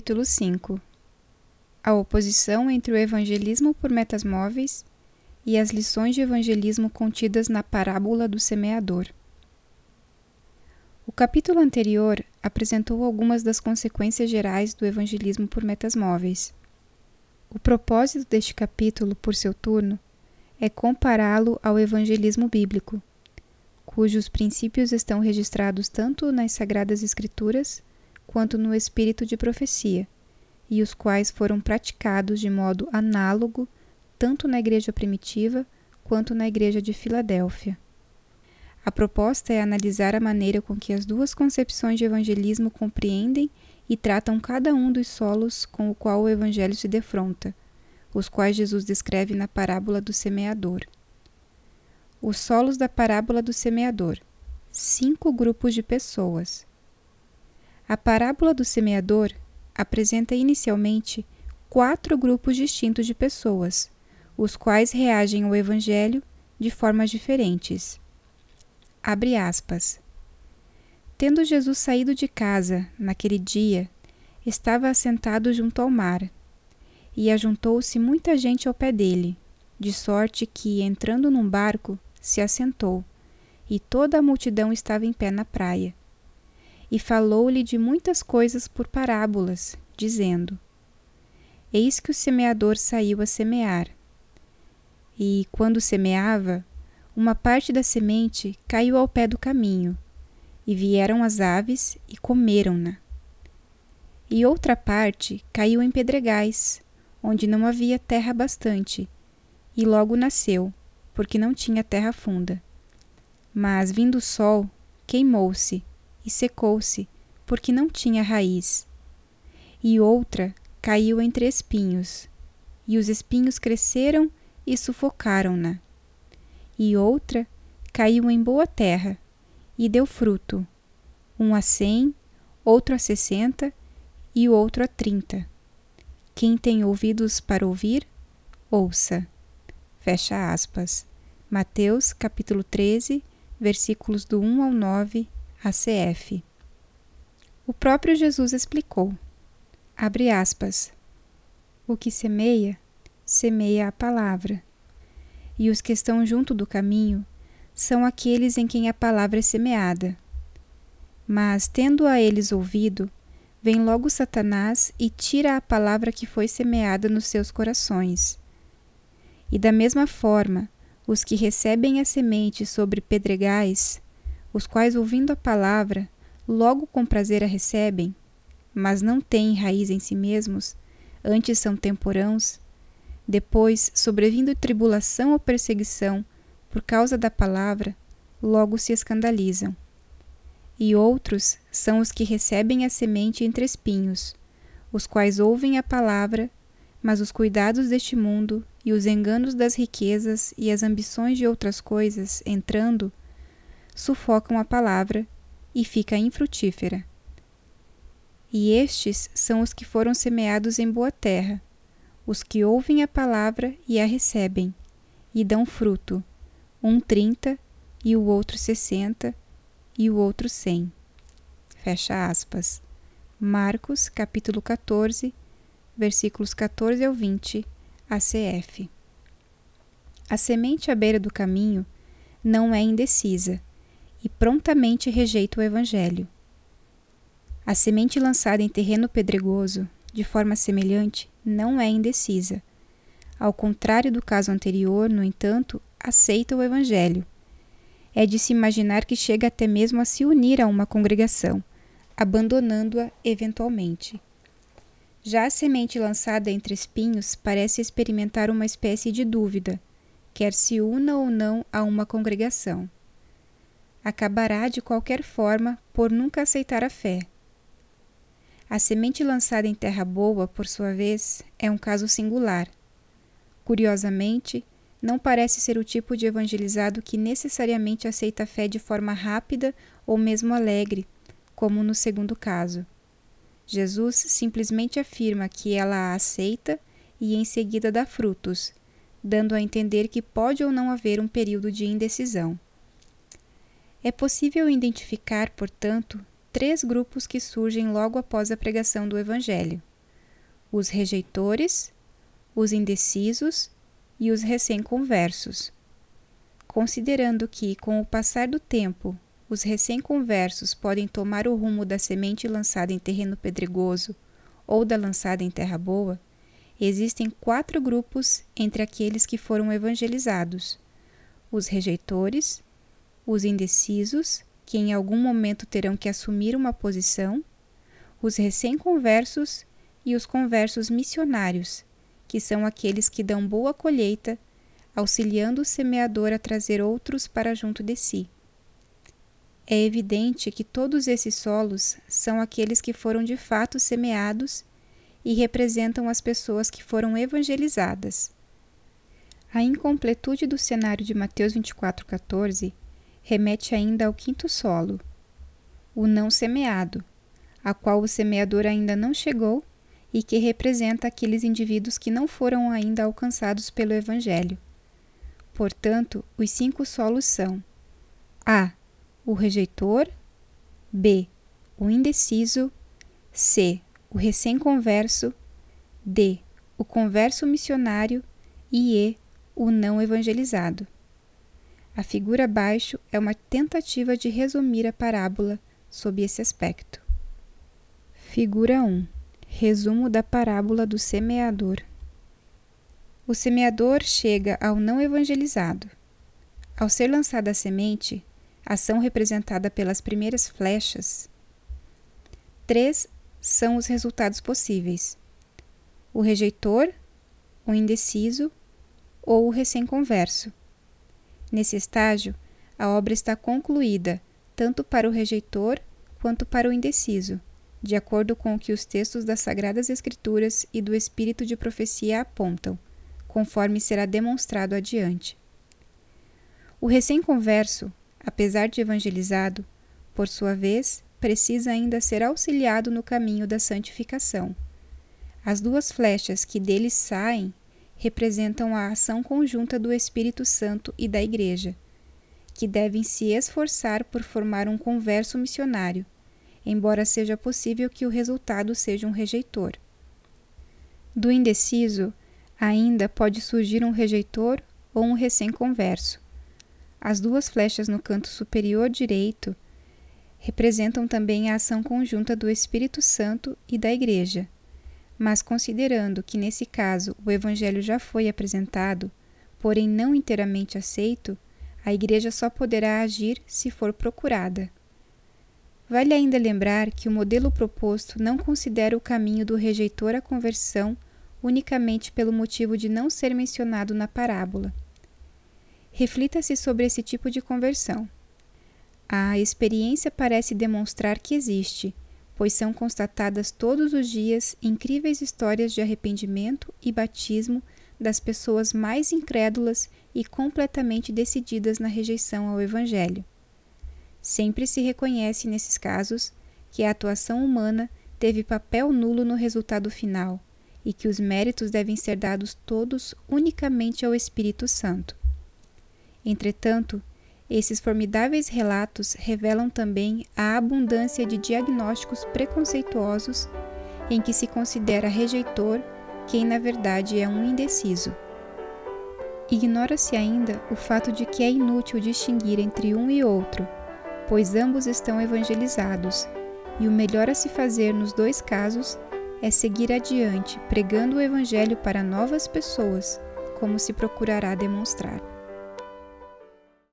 Capítulo 5 A oposição entre o evangelismo por metas móveis e as lições de evangelismo contidas na parábola do semeador. O capítulo anterior apresentou algumas das consequências gerais do evangelismo por metas móveis. O propósito deste capítulo, por seu turno, é compará-lo ao evangelismo bíblico, cujos princípios estão registrados tanto nas Sagradas Escrituras quanto no espírito de profecia, e os quais foram praticados de modo análogo tanto na igreja primitiva quanto na igreja de Filadélfia. A proposta é analisar a maneira com que as duas concepções de evangelismo compreendem e tratam cada um dos solos com o qual o evangelho se defronta, os quais Jesus descreve na parábola do semeador. Os solos da parábola do semeador. Cinco grupos de pessoas. A parábola do semeador apresenta inicialmente quatro grupos distintos de pessoas, os quais reagem ao Evangelho de formas diferentes. Abre aspas. Tendo Jesus saído de casa naquele dia, estava assentado junto ao mar, e ajuntou-se muita gente ao pé dele, de sorte que, entrando num barco, se assentou, e toda a multidão estava em pé na praia e falou-lhe de muitas coisas por parábolas, dizendo: Eis que o semeador saiu a semear. E, quando semeava, uma parte da semente caiu ao pé do caminho, e vieram as aves e comeram-na. E outra parte caiu em pedregais, onde não havia terra bastante, e logo nasceu, porque não tinha terra funda. Mas, vindo o sol, queimou-se, secou-se, porque não tinha raiz. E outra caiu entre espinhos, e os espinhos cresceram e sufocaram-na. E outra caiu em boa terra, e deu fruto, um a cem, outro a sessenta e o outro a trinta. Quem tem ouvidos para ouvir, ouça. Fecha aspas. Mateus capítulo 13, versículos do 1 ao 9 ACF. O próprio Jesus explicou, abre aspas, o que semeia, semeia a palavra, e os que estão junto do caminho são aqueles em quem a palavra é semeada. Mas, tendo a eles ouvido, vem logo Satanás e tira a palavra que foi semeada nos seus corações. E da mesma forma, os que recebem a semente sobre pedregais os quais, ouvindo a palavra, logo com prazer a recebem, mas não têm raiz em si mesmos, antes são temporãos, depois, sobrevindo tribulação ou perseguição por causa da palavra, logo se escandalizam. E outros são os que recebem a semente entre espinhos, os quais ouvem a palavra, mas os cuidados deste mundo e os enganos das riquezas e as ambições de outras coisas, entrando, sufocam a palavra e fica infrutífera. E estes são os que foram semeados em boa terra, os que ouvem a palavra e a recebem, e dão fruto, um trinta, e o outro sessenta, e o outro cem. Fecha aspas. Marcos, capítulo 14, versículos 14 ao 20, ACF. A semente à beira do caminho não é indecisa, e prontamente rejeita o Evangelho. A semente lançada em terreno pedregoso, de forma semelhante, não é indecisa. Ao contrário do caso anterior, no entanto, aceita o Evangelho. É de se imaginar que chega até mesmo a se unir a uma congregação, abandonando-a eventualmente. Já a semente lançada entre espinhos parece experimentar uma espécie de dúvida, quer se una ou não a uma congregação acabará de qualquer forma por nunca aceitar a fé. A semente lançada em terra boa, por sua vez, é um caso singular. Curiosamente, não parece ser o tipo de evangelizado que necessariamente aceita a fé de forma rápida ou mesmo alegre, como no segundo caso. Jesus simplesmente afirma que ela a aceita e em seguida dá frutos, dando a entender que pode ou não haver um período de indecisão. É possível identificar, portanto, três grupos que surgem logo após a pregação do Evangelho. os rejeitores, os indecisos e os recém-conversos. Considerando que, com o passar do tempo, os recém-conversos podem tomar o rumo da semente lançada em terreno pedregoso ou da lançada em terra boa, existem quatro grupos entre aqueles que foram evangelizados: os rejeitores, os indecisos, que em algum momento terão que assumir uma posição, os recém-conversos e os conversos missionários, que são aqueles que dão boa colheita, auxiliando o semeador a trazer outros para junto de si. É evidente que todos esses solos são aqueles que foram de fato semeados e representam as pessoas que foram evangelizadas. A incompletude do cenário de Mateus 24,14 remete ainda ao quinto solo, o não semeado, a qual o semeador ainda não chegou e que representa aqueles indivíduos que não foram ainda alcançados pelo Evangelho. Portanto, os cinco solos são: A o rejeitor, B, o indeciso, C, o recém-converso, D, o converso missionário e E, o não evangelizado. A figura abaixo é uma tentativa de resumir a parábola sob esse aspecto. Figura 1. Resumo da parábola do semeador. O semeador chega ao não evangelizado. Ao ser lançada a semente, ação representada pelas primeiras flechas, três são os resultados possíveis: o rejeitor, o indeciso ou o recém-converso. Nesse estágio, a obra está concluída tanto para o rejeitor quanto para o indeciso, de acordo com o que os textos das Sagradas Escrituras e do Espírito de Profecia apontam, conforme será demonstrado adiante. O recém-converso apesar de evangelizado, por sua vez, precisa ainda ser auxiliado no caminho da santificação. As duas flechas que dele saem representam a ação conjunta do Espírito Santo e da Igreja, que devem se esforçar por formar um converso missionário, embora seja possível que o resultado seja um rejeitor. Do indeciso, ainda pode surgir um rejeitor ou um recém-converso. As duas flechas no canto superior direito representam também a ação conjunta do Espírito Santo e da Igreja. Mas considerando que nesse caso o Evangelho já foi apresentado, porém não inteiramente aceito, a Igreja só poderá agir se for procurada. Vale ainda lembrar que o modelo proposto não considera o caminho do rejeitor à conversão unicamente pelo motivo de não ser mencionado na parábola. Reflita-se sobre esse tipo de conversão. A experiência parece demonstrar que existe, pois são constatadas todos os dias incríveis histórias de arrependimento e batismo das pessoas mais incrédulas e completamente decididas na rejeição ao Evangelho. Sempre se reconhece nesses casos que a atuação humana teve papel nulo no resultado final e que os méritos devem ser dados todos unicamente ao Espírito Santo. Entretanto, esses formidáveis relatos revelam também a abundância de diagnósticos preconceituosos em que se considera rejeitor quem na verdade é um indeciso. Ignora-se ainda o fato de que é inútil distinguir entre um e outro, pois ambos estão evangelizados, e o melhor a se fazer nos dois casos é seguir adiante pregando o Evangelho para novas pessoas, como se procurará demonstrar.